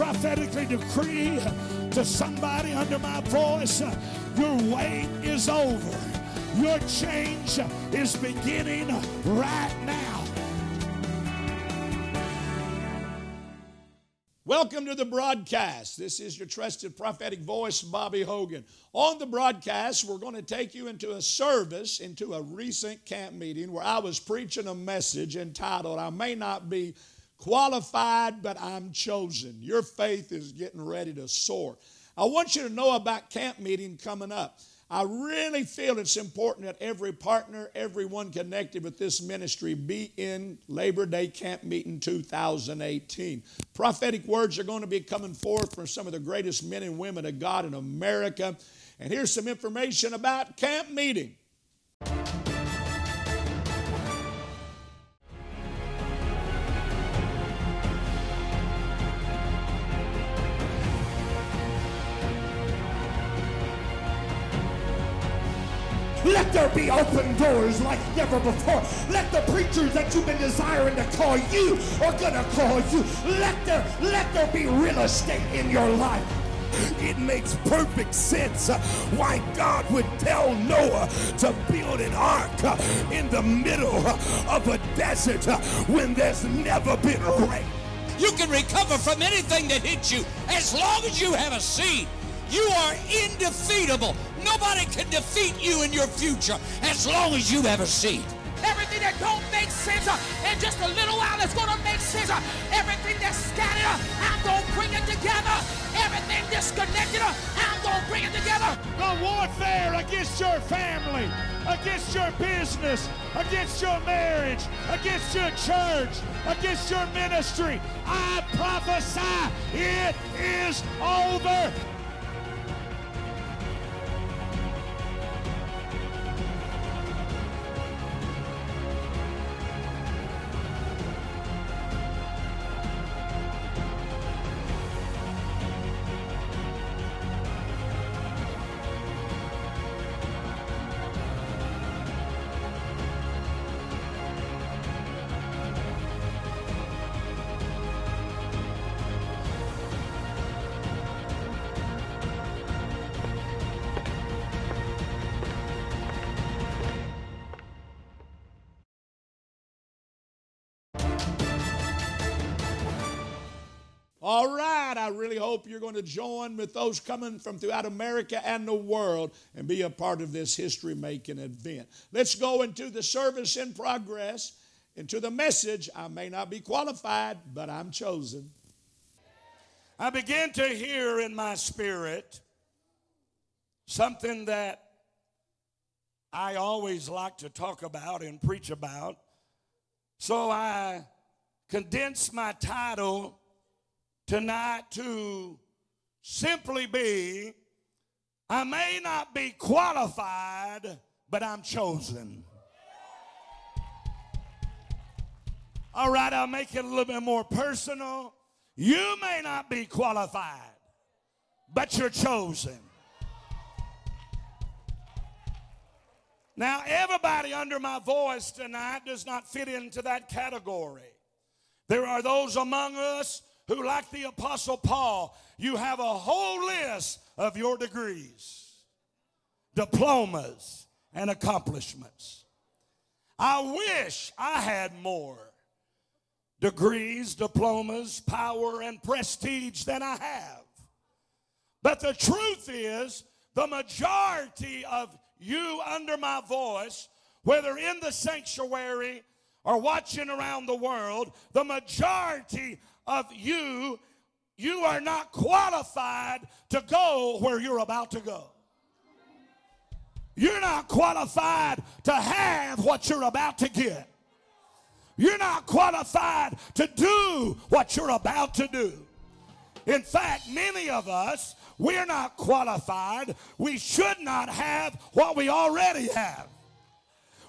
prophetically decree to somebody under my voice your wait is over. Your change is beginning right now. Welcome to the broadcast. This is your trusted prophetic voice, Bobby Hogan. On the broadcast, we're going to take you into a service, into a recent camp meeting where I was preaching a message entitled, I May Not Be Qualified, but I'm Chosen. Your faith is getting ready to soar. I want you to know about camp meeting coming up. I really feel it's important that every partner, everyone connected with this ministry be in Labor Day Camp Meeting 2018. Prophetic words are going to be coming forth from some of the greatest men and women of God in America. And here's some information about camp meeting. Let there be open doors like never before. Let the preachers that you've been desiring to call you are gonna call you. Let there, let there be real estate in your life. It makes perfect sense uh, why God would tell Noah to build an ark uh, in the middle uh, of a desert when there's never been rain. You can recover from anything that hits you as long as you have a seed. You are indefeatable. Nobody can defeat you in your future as long as you have a seed. Everything that don't make sense uh, in just a little while is going to make sense. Uh, everything that's scattered, uh, I'm going to bring it together. Everything disconnected, I'm going to bring it together. The warfare against your family, against your business, against your marriage, against your church, against your ministry. I prophesy it is over. Hope you're going to join with those coming from throughout America and the world and be a part of this history making event. Let's go into the service in progress, into the message. I may not be qualified, but I'm chosen. I began to hear in my spirit something that I always like to talk about and preach about. So I condensed my title tonight to simply be I may not be qualified, but I'm chosen. All right, I'll make it a little bit more personal. You may not be qualified, but you're chosen. Now, everybody under my voice tonight does not fit into that category. There are those among us who, like the Apostle Paul, you have a whole list of your degrees, diplomas, and accomplishments. I wish I had more degrees, diplomas, power, and prestige than I have. But the truth is, the majority of you under my voice, whether in the sanctuary or watching around the world, the majority of you, you are not qualified to go where you're about to go. You're not qualified to have what you're about to get. You're not qualified to do what you're about to do. In fact, many of us, we're not qualified. We should not have what we already have.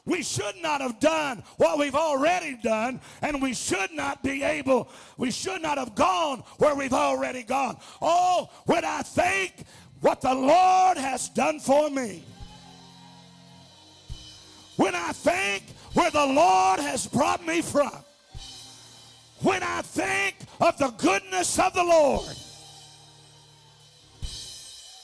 We should not have done what we've already done, and we should not be able, we should not have gone where we've already gone. Oh, when I think what the Lord has done for me, when I think where the Lord has brought me from, when I think of the goodness of the Lord.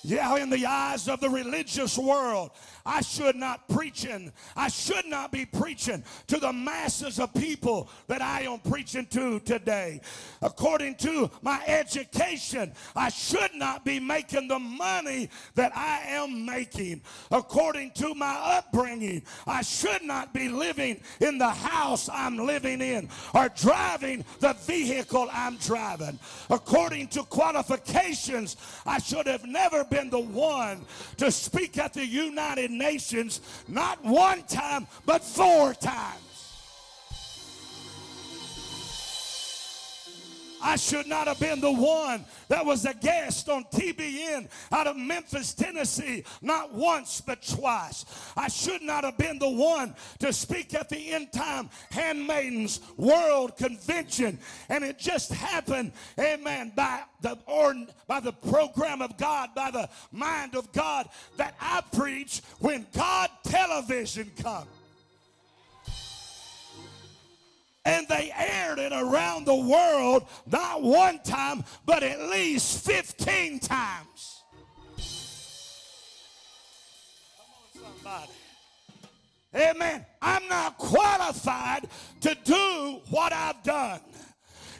Yeah, in the eyes of the religious world, I should not preaching. I should not be preaching to the masses of people that I am preaching to today. According to my education, I should not be making the money that I am making. According to my upbringing, I should not be living in the house I'm living in or driving the vehicle I'm driving. According to qualifications, I should have never been the one to speak at the United Nations, not one time, but four times. I should not have been the one that was a guest on TBN out of Memphis, Tennessee, not once but twice. I should not have been the one to speak at the end time handmaidens world convention. And it just happened, amen, by the or by the program of God, by the mind of God that I preach when God television comes. And they aired it around the world not one time, but at least 15 times. Come on, somebody. Amen. I'm not qualified to do what I've done.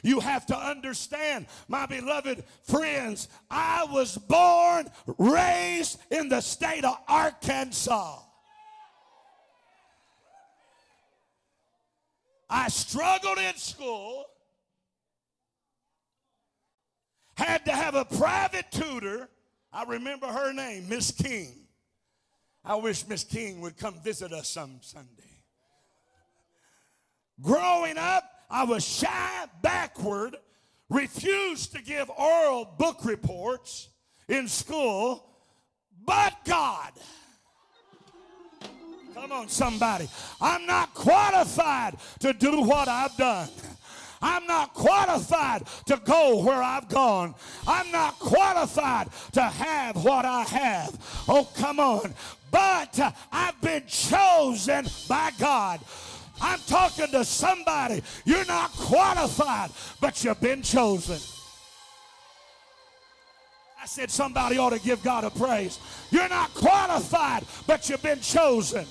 You have to understand, my beloved friends, I was born, raised in the state of Arkansas. I struggled in school, had to have a private tutor. I remember her name, Miss King. I wish Miss King would come visit us some Sunday. Growing up, I was shy, backward, refused to give oral book reports in school, but God. Come on, somebody. I'm not qualified to do what I've done. I'm not qualified to go where I've gone. I'm not qualified to have what I have. Oh, come on. But I've been chosen by God. I'm talking to somebody. You're not qualified, but you've been chosen. I said somebody ought to give God a praise. You're not qualified, but you've been chosen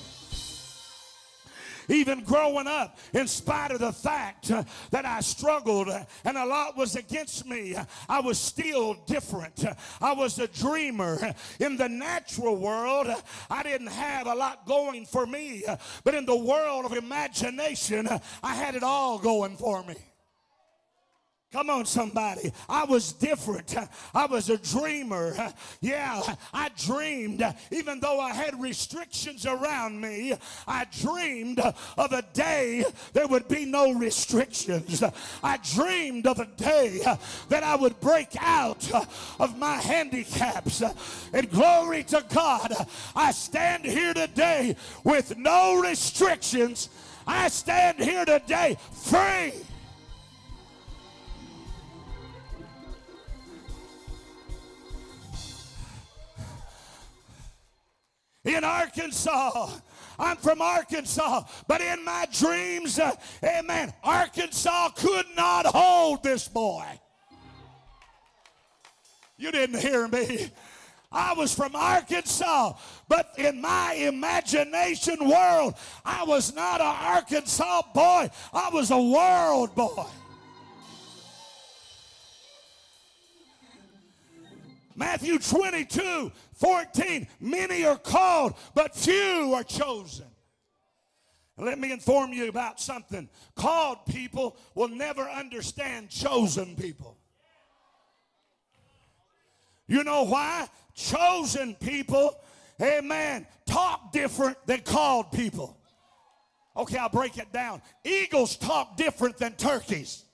even growing up, in spite of the fact uh, that I struggled uh, and a lot was against me, uh, I was still different. Uh, I was a dreamer. Uh, in the natural world, I didn't have a lot going for me, but in the world of imagination, I had it all going for me. Come on, somebody. I was different. I was a dreamer. Yeah, I dreamed, even though I had restrictions around me, I dreamed of a day there would be no restrictions. I dreamed of a day that I would break out of my handicaps. And glory to God, I stand here today with no restrictions. I stand here today free. In Arkansas. I'm from Arkansas, but in my dreams, uh, amen, Arkansas could not hold this boy. You didn't hear me. I was from Arkansas, but in my imagination world, I was not an Arkansas boy, I was a world boy. Matthew 22 14. Many are called, but few are chosen. let me inform you about something. Called people will never understand chosen people. You know why? Chosen people, amen, talk different than called people. Okay, I'll break it down. Eagles talk different than turkeys.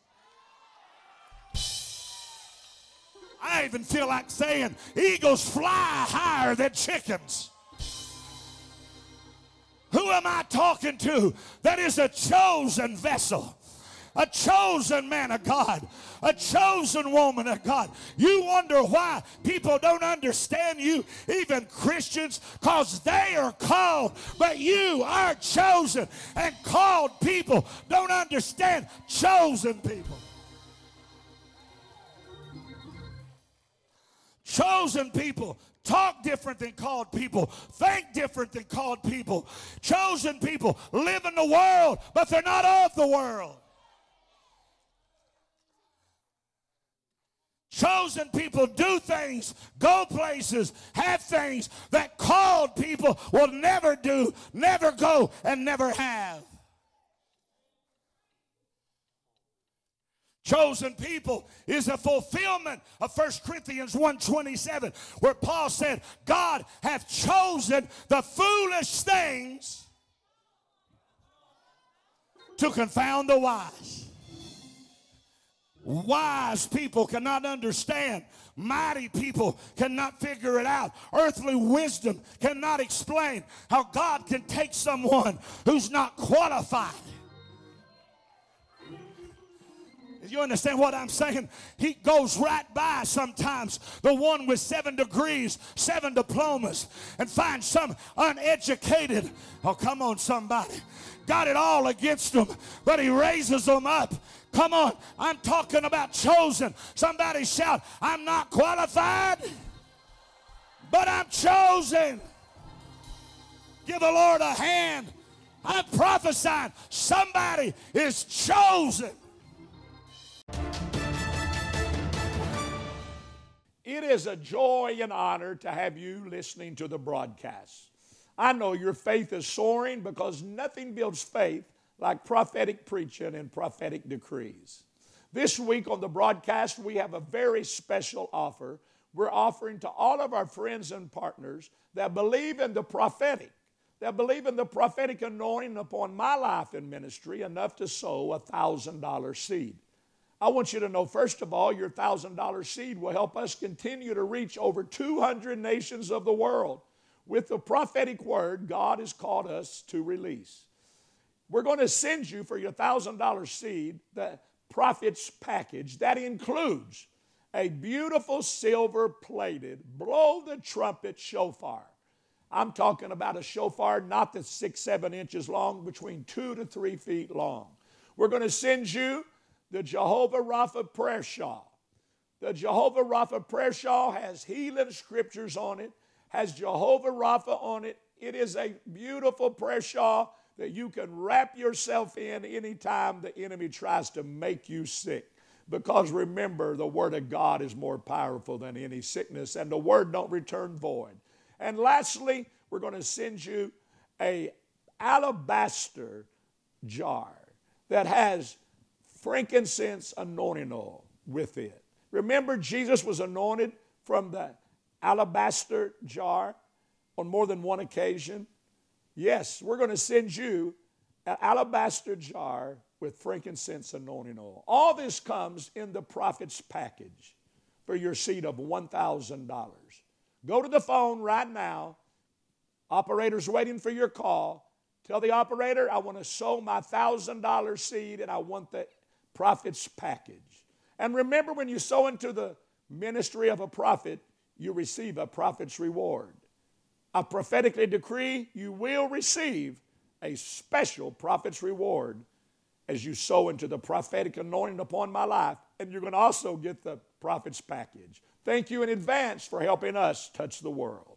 I even feel like saying eagles fly higher than chickens. Who am I talking to that is a chosen vessel? A chosen man of God, a chosen woman of God. You wonder why people don't understand you, even Christians, because they are called, but you are chosen. And called people don't understand chosen people. Chosen people talk different than called people, think different than called people. Chosen people live in the world, but they're not of the world. Chosen people do things, go places, have things that called people will never do, never go, and never have. Chosen people is a fulfillment of 1 corinthians 1.27 where paul said god hath chosen the foolish things to confound the wise. Wise people cannot understand. Mighty people cannot figure it out. Earthly wisdom cannot explain how god can take someone who's not qualified You understand what I'm saying? He goes right by sometimes the one with seven degrees, seven diplomas, and finds some uneducated. Oh, come on, somebody. Got it all against them, but he raises them up. Come on, I'm talking about chosen. Somebody shout, I'm not qualified, but I'm chosen. Give the Lord a hand. I'm prophesying somebody is chosen. It is a joy and honor to have you listening to the broadcast. I know your faith is soaring because nothing builds faith like prophetic preaching and prophetic decrees. This week on the broadcast, we have a very special offer. We're offering to all of our friends and partners that believe in the prophetic, that believe in the prophetic anointing upon my life and ministry, enough to sow a $1,000 seed. I want you to know, first of all, your $1,000 seed will help us continue to reach over 200 nations of the world with the prophetic word God has called us to release. We're going to send you for your $1,000 seed the prophet's package that includes a beautiful silver plated blow the trumpet shofar. I'm talking about a shofar not that's six, seven inches long, between two to three feet long. We're going to send you the Jehovah Rapha prayer shawl. The Jehovah Rapha prayer shawl has healing scriptures on it, has Jehovah Rapha on it. It is a beautiful prayer shawl that you can wrap yourself in anytime the enemy tries to make you sick. Because remember, the Word of God is more powerful than any sickness, and the Word don't return void. And lastly, we're going to send you a alabaster jar that has frankincense anointing oil with it. Remember, Jesus was anointed from the alabaster jar on more than one occasion. Yes, we're going to send you an alabaster jar with frankincense anointing oil. All this comes in the prophet's package for your seed of $1,000. Go to the phone right now. Operator's waiting for your call. Tell the operator, I want to sow my $1,000 seed and I want the prophet's package. And remember, when you sow into the ministry of a prophet, you receive a prophet's reward. I prophetically decree you will receive a special prophet's reward as you sow into the prophetic anointing upon my life, and you're going to also get the prophet's package. Thank you in advance for helping us touch the world.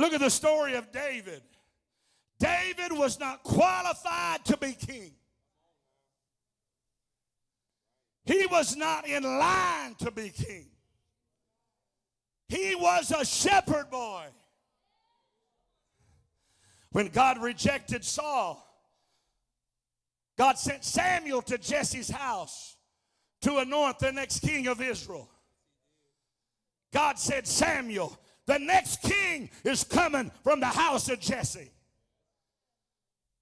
Look at the story of David. David was not qualified to be king. He was not in line to be king. He was a shepherd boy. When God rejected Saul, God sent Samuel to Jesse's house to anoint the next king of Israel. God said, Samuel, the next king is coming from the house of Jesse.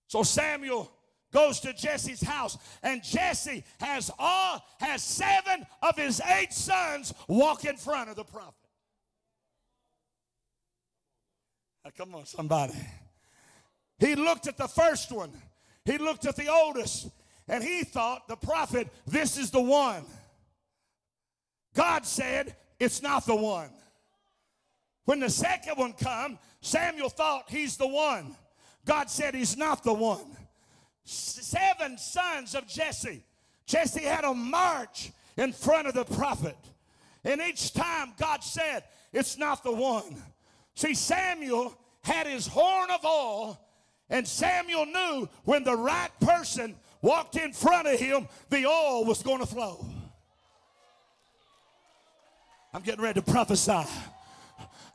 So Samuel goes to Jesse's house, and Jesse has all has seven of his eight sons walk in front of the prophet. Now, come on, somebody. He looked at the first one. He looked at the oldest, and he thought the prophet, this is the one. God said, it's not the one. When the second one come, Samuel thought he's the one. God said he's not the one. Seven sons of Jesse. Jesse had a march in front of the prophet. And each time God said, it's not the one. See, Samuel had his horn of oil, and Samuel knew when the right person walked in front of him, the oil was going to flow. I'm getting ready to prophesy.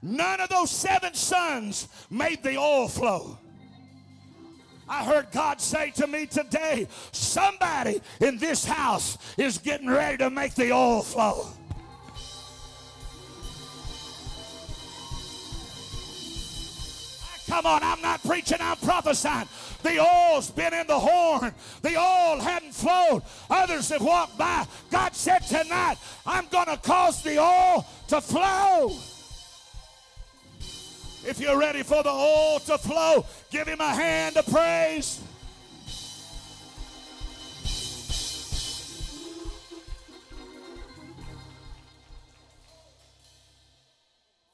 None of those seven sons made the oil flow. I heard God say to me today somebody in this house is getting ready to make the oil flow. Come on, I'm not preaching, I'm prophesying. The oil's been in the horn. The oil hadn't flowed. Others have walked by. God said tonight, I'm going to cause the oil to flow. If you're ready for the oil to flow, give him a hand of praise.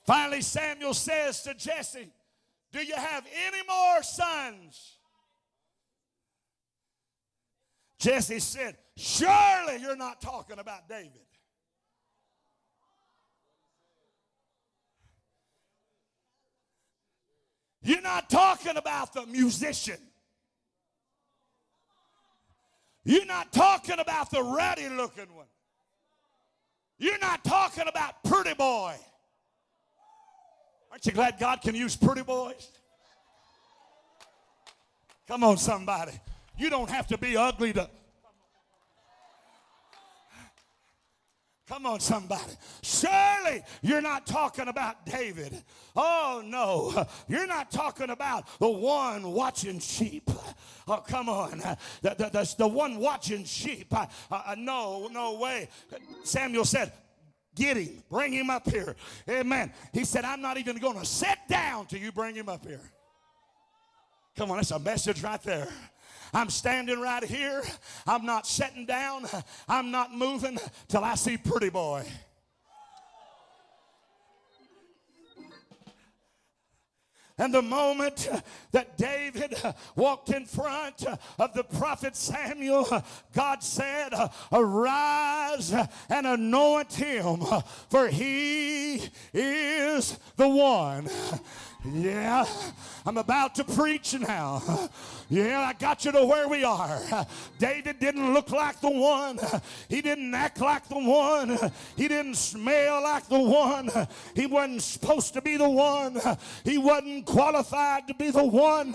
Finally, Samuel says to Jesse, Do you have any more sons? Jesse said, Surely you're not talking about David. You're not talking about the musician. You're not talking about the ruddy looking one. You're not talking about pretty boy. Aren't you glad God can use pretty boys? Come on, somebody. You don't have to be ugly to Come on, somebody. Surely you're not talking about David. Oh, no. You're not talking about the one watching sheep. Oh, come on. The, the, the, the one watching sheep. Uh, uh, no, no way. Samuel said, Get him. Bring him up here. Amen. He said, I'm not even going to sit down till you bring him up here. Come on, that's a message right there. I'm standing right here. I'm not sitting down. I'm not moving till I see pretty boy. And the moment that David walked in front of the prophet Samuel, God said, Arise and anoint him, for he is the one. Yeah, I'm about to preach now. Yeah, I got you to where we are. David didn't look like the one. He didn't act like the one. He didn't smell like the one. He wasn't supposed to be the one. He wasn't qualified to be the one.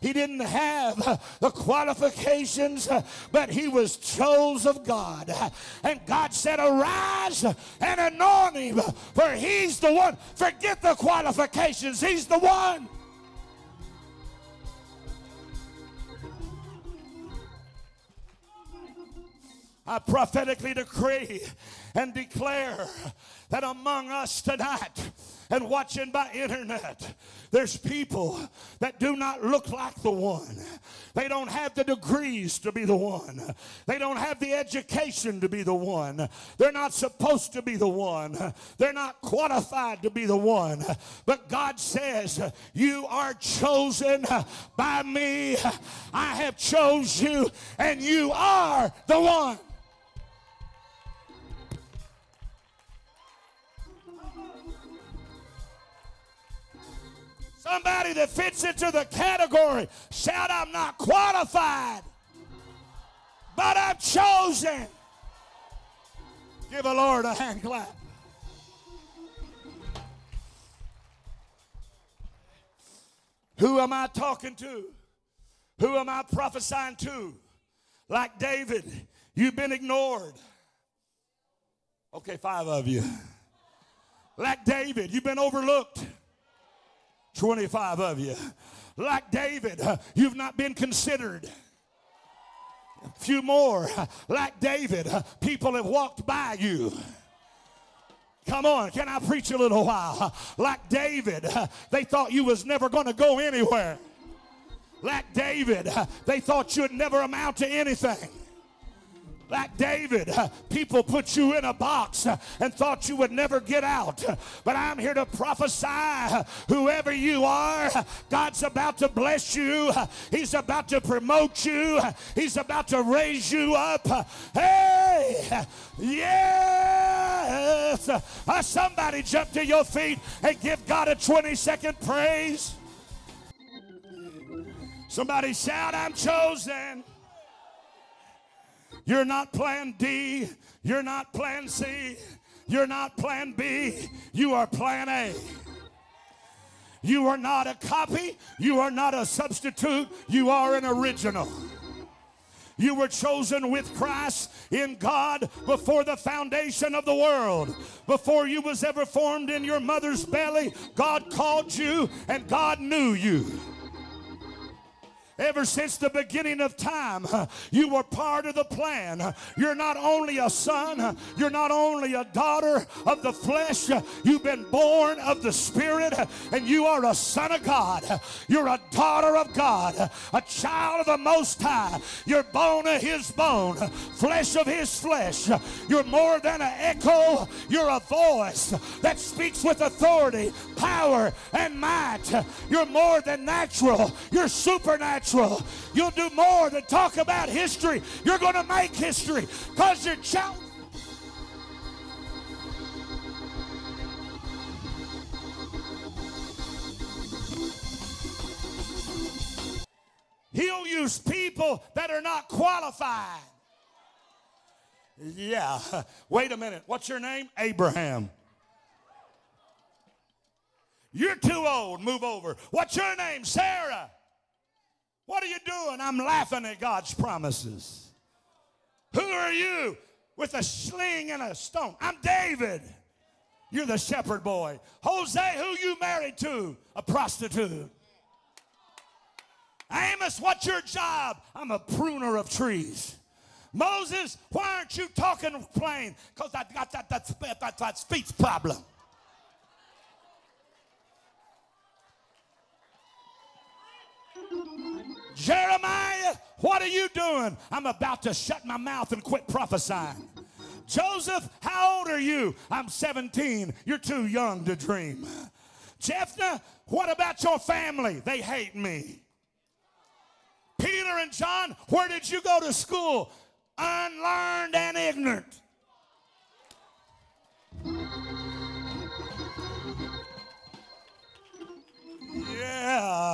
He didn't have the qualifications, but he was chose of God. And God said, Arise and anoint him, for he's the one. Forget the qualifications. He's He's the one. I prophetically decree and declare that among us tonight and watching by internet, there's people that do not look like the one. They don't have the degrees to be the one. They don't have the education to be the one. They're not supposed to be the one. They're not qualified to be the one. But God says, You are chosen by me. I have chose you, and you are the one. Somebody that fits into the category. Shout, I'm not qualified, but I'm chosen. Give a Lord a hand clap. Who am I talking to? Who am I prophesying to? Like David, you've been ignored. Okay, five of you. Like David, you've been overlooked. 25 of you. Like David, you've not been considered. A few more. Like David, people have walked by you. Come on, can I preach a little while? Like David, they thought you was never going to go anywhere. Like David, they thought you'd never amount to anything like David, people put you in a box and thought you would never get out. But I'm here to prophesy whoever you are, God's about to bless you. He's about to promote you. He's about to raise you up. Hey, yes. Uh, somebody jump to your feet and give God a 20 second praise. Somebody shout, I'm chosen. You're not plan D. You're not plan C. You're not plan B. You are plan A. You are not a copy. You are not a substitute. You are an original. You were chosen with Christ in God before the foundation of the world. Before you was ever formed in your mother's belly, God called you and God knew you. Ever since the beginning of time, you were part of the plan. You're not only a son, you're not only a daughter of the flesh, you've been born of the Spirit, and you are a son of God. You're a daughter of God, a child of the Most High. You're bone of His bone, flesh of His flesh. You're more than an echo, you're a voice that speaks with authority, power, and might. You're more than natural, you're supernatural You'll do more than talk about history. You're going to make history because you're child. He'll use people that are not qualified. Yeah. Wait a minute. What's your name? Abraham. You're too old. Move over. What's your name? Sarah. What are you doing? I'm laughing at God's promises. Who are you with a sling and a stone? I'm David. You're the shepherd boy. Hosea, who you married to? A prostitute. Amos, what's your job? I'm a pruner of trees. Moses, why aren't you talking plain? Because I got that, that, that, that speech problem. Jeremiah, what are you doing? I'm about to shut my mouth and quit prophesying. Joseph, how old are you? I'm 17. You're too young to dream. Jephthah, what about your family? They hate me. Peter and John, where did you go to school? Unlearned and ignorant.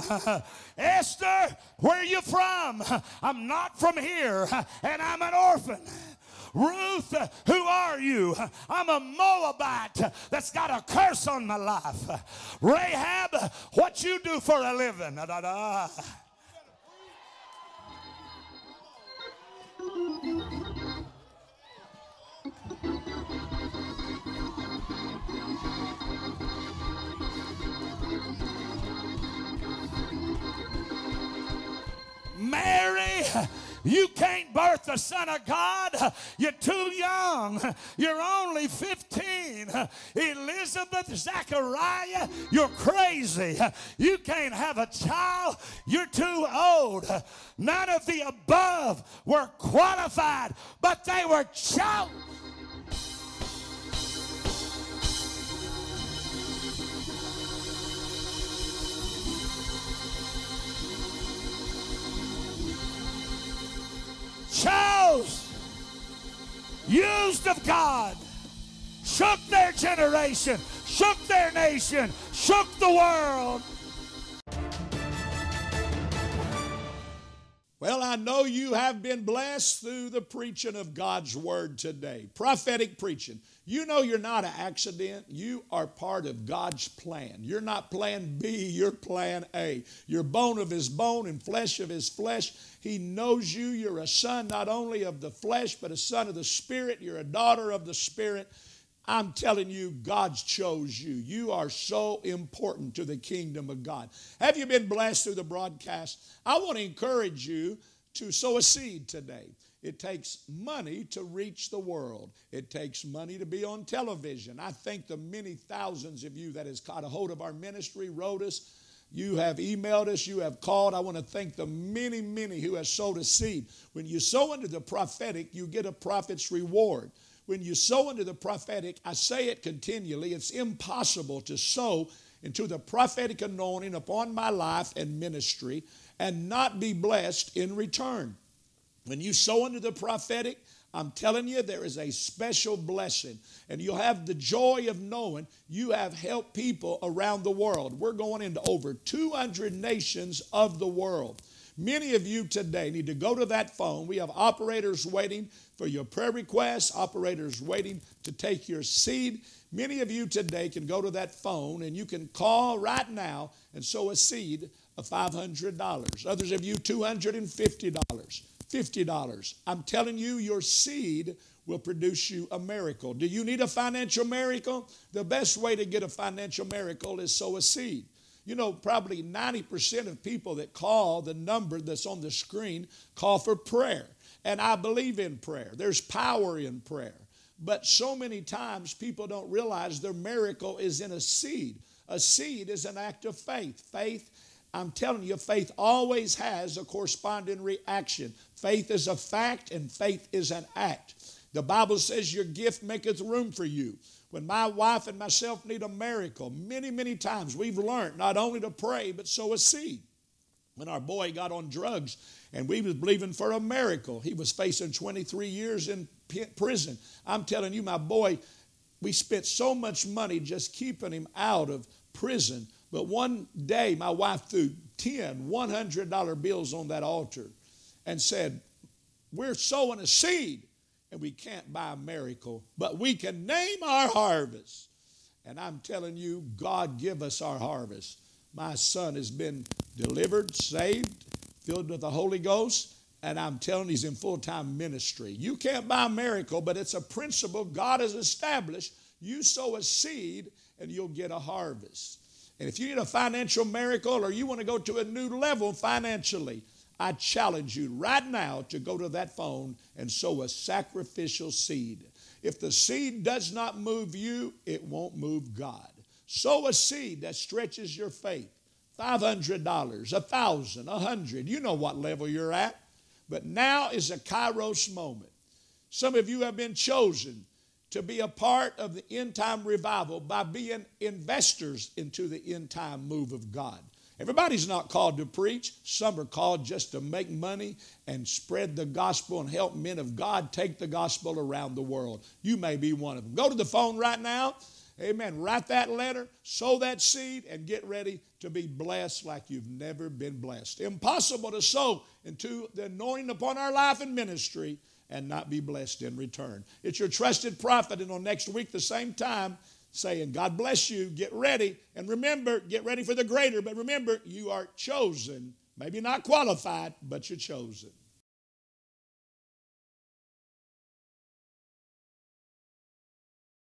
Esther, where are you from? I'm not from here, and I'm an orphan. Ruth, who are you? I'm a Moabite that's got a curse on my life. Rahab, what you do for a living? Da, da, da. Mary, you can't birth the Son of God. You're too young. You're only 15. Elizabeth, Zachariah, you're crazy. You can't have a child. You're too old. None of the above were qualified, but they were chosen. Chose, used of God, shook their generation, shook their nation, shook the world. Well, I know you have been blessed through the preaching of God's word today. Prophetic preaching. You know you're not an accident. You are part of God's plan. You're not plan B, you're plan A. You're bone of his bone and flesh of his flesh. He knows you. You're a son not only of the flesh, but a son of the spirit. You're a daughter of the spirit. I'm telling you, God's chose you. You are so important to the kingdom of God. Have you been blessed through the broadcast? I want to encourage you to sow a seed today. It takes money to reach the world. It takes money to be on television. I thank the many thousands of you that has caught a hold of our ministry, wrote us. You have emailed us, you have called. I want to thank the many, many who have sowed a seed. When you sow into the prophetic, you get a prophet's reward when you sow into the prophetic, I say it continually, it's impossible to sow into the prophetic anointing upon my life and ministry and not be blessed in return. When you sow into the prophetic, I'm telling you, there is a special blessing. And you'll have the joy of knowing you have helped people around the world. We're going into over 200 nations of the world. Many of you today need to go to that phone. We have operators waiting for your prayer requests, operators waiting to take your seed. Many of you today can go to that phone and you can call right now and sow a seed of $500. Others of you, $250, $50. I'm telling you, your seed will produce you a miracle. Do you need a financial miracle? The best way to get a financial miracle is sow a seed. You know, probably 90% of people that call the number that's on the screen call for prayer. And I believe in prayer. There's power in prayer. But so many times people don't realize their miracle is in a seed. A seed is an act of faith. Faith, I'm telling you, faith always has a corresponding reaction. Faith is a fact and faith is an act. The Bible says your gift maketh room for you. When my wife and myself need a miracle, many, many times we've learned not only to pray, but sow a seed. When our boy got on drugs and we was believing for a miracle, he was facing 23 years in prison. I'm telling you, my boy, we spent so much money just keeping him out of prison. But one day, my wife threw 10 $100 bills on that altar and said, We're sowing a seed and we can't buy a miracle, but we can name our harvest. And I'm telling you, God give us our harvest. My son has been delivered, saved, filled with the Holy Ghost, and I'm telling you, he's in full time ministry. You can't buy a miracle, but it's a principle God has established. You sow a seed and you'll get a harvest. And if you need a financial miracle or you want to go to a new level financially, I challenge you right now to go to that phone and sow a sacrificial seed. If the seed does not move you, it won't move God. Sow a seed that stretches your faith. $500, a thousand, a hundred. You know what level you're at. But now is a kairos moment. Some of you have been chosen to be a part of the end time revival by being investors into the end time move of God. Everybody's not called to preach. Some are called just to make money and spread the gospel and help men of God take the gospel around the world. You may be one of them. Go to the phone right now. Amen. Write that letter, sow that seed, and get ready to be blessed like you've never been blessed. Impossible to sow into the anointing upon our life and ministry and not be blessed in return. It's your trusted prophet, and on next week, the same time, saying, God bless you, get ready. And remember, get ready for the greater. But remember, you are chosen. Maybe not qualified, but you're chosen.